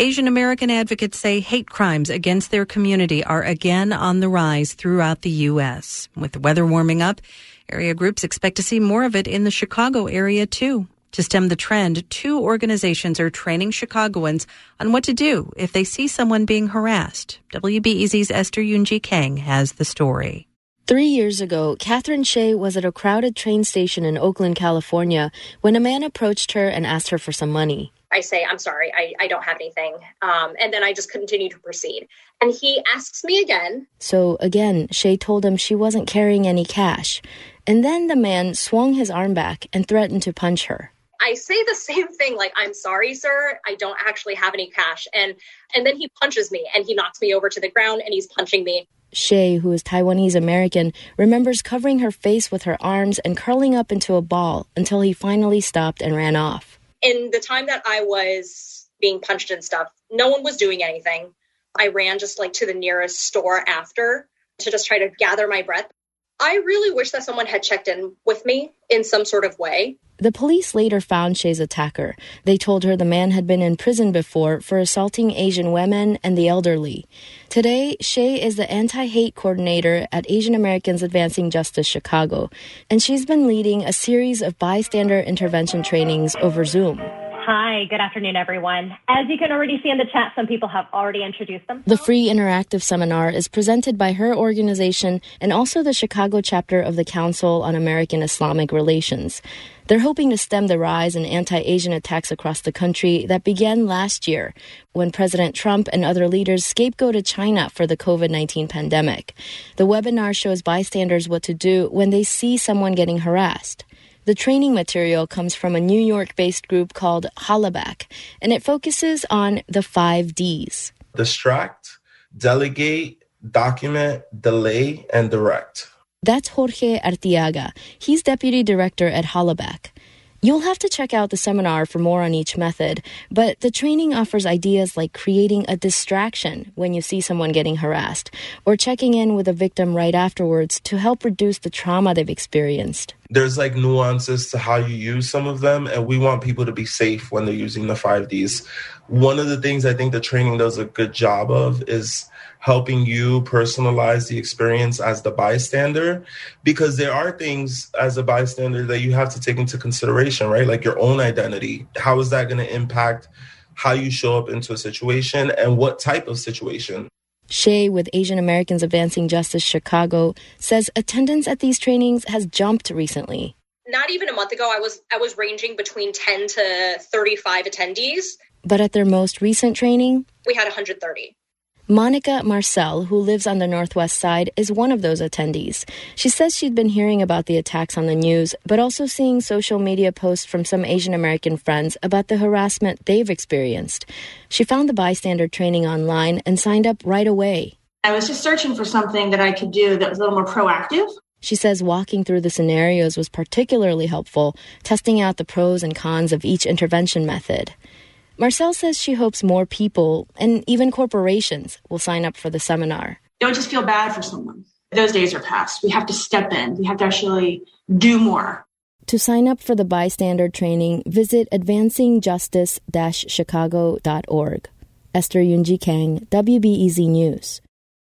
Asian American advocates say hate crimes against their community are again on the rise throughout the U.S. With the weather warming up, area groups expect to see more of it in the Chicago area too. To stem the trend, two organizations are training Chicagoans on what to do if they see someone being harassed. WBEZ's Esther Yoon-Ji Kang has the story. Three years ago, Catherine Shea was at a crowded train station in Oakland, California, when a man approached her and asked her for some money. I say, I'm sorry, I, I don't have anything. Um, and then I just continue to proceed. And he asks me again. So again, Shea told him she wasn't carrying any cash. And then the man swung his arm back and threatened to punch her. I say the same thing, like, I'm sorry, sir, I don't actually have any cash. And and then he punches me and he knocks me over to the ground and he's punching me. Shea, who is Taiwanese American, remembers covering her face with her arms and curling up into a ball until he finally stopped and ran off. In the time that I was being punched and stuff, no one was doing anything. I ran just like to the nearest store after to just try to gather my breath. I really wish that someone had checked in with me in some sort of way. The police later found Shea's attacker. They told her the man had been in prison before for assaulting Asian women and the elderly. Today, Shea is the anti hate coordinator at Asian Americans Advancing Justice Chicago, and she's been leading a series of bystander intervention trainings over Zoom. Hi, good afternoon, everyone. As you can already see in the chat, some people have already introduced them. The free interactive seminar is presented by her organization and also the Chicago chapter of the Council on American Islamic Relations. They're hoping to stem the rise in anti Asian attacks across the country that began last year when President Trump and other leaders scapegoated China for the COVID 19 pandemic. The webinar shows bystanders what to do when they see someone getting harassed. The training material comes from a New York based group called Hollaback, and it focuses on the five Ds distract, delegate, document, delay, and direct. That's Jorge Arteaga. He's deputy director at Hollaback. You'll have to check out the seminar for more on each method, but the training offers ideas like creating a distraction when you see someone getting harassed, or checking in with a victim right afterwards to help reduce the trauma they've experienced. There's like nuances to how you use some of them, and we want people to be safe when they're using the 5Ds. One of the things I think the training does a good job of is helping you personalize the experience as the bystander because there are things as a bystander that you have to take into consideration right? Like your own identity. How is that going to impact how you show up into a situation and what type of situation Shea with Asian Americans Advancing Justice Chicago says attendance at these trainings has jumped recently. Not even a month ago I was I was ranging between 10 to 35 attendees. But at their most recent training, we had 130. Monica Marcel, who lives on the Northwest Side, is one of those attendees. She says she'd been hearing about the attacks on the news, but also seeing social media posts from some Asian American friends about the harassment they've experienced. She found the bystander training online and signed up right away. I was just searching for something that I could do that was a little more proactive. She says walking through the scenarios was particularly helpful, testing out the pros and cons of each intervention method. Marcel says she hopes more people and even corporations will sign up for the seminar. Don't just feel bad for someone. Those days are past. We have to step in. We have to actually do more. To sign up for the bystander training, visit advancingjustice-chicago.org. Esther Yoon-Ji Kang, WBEZ News.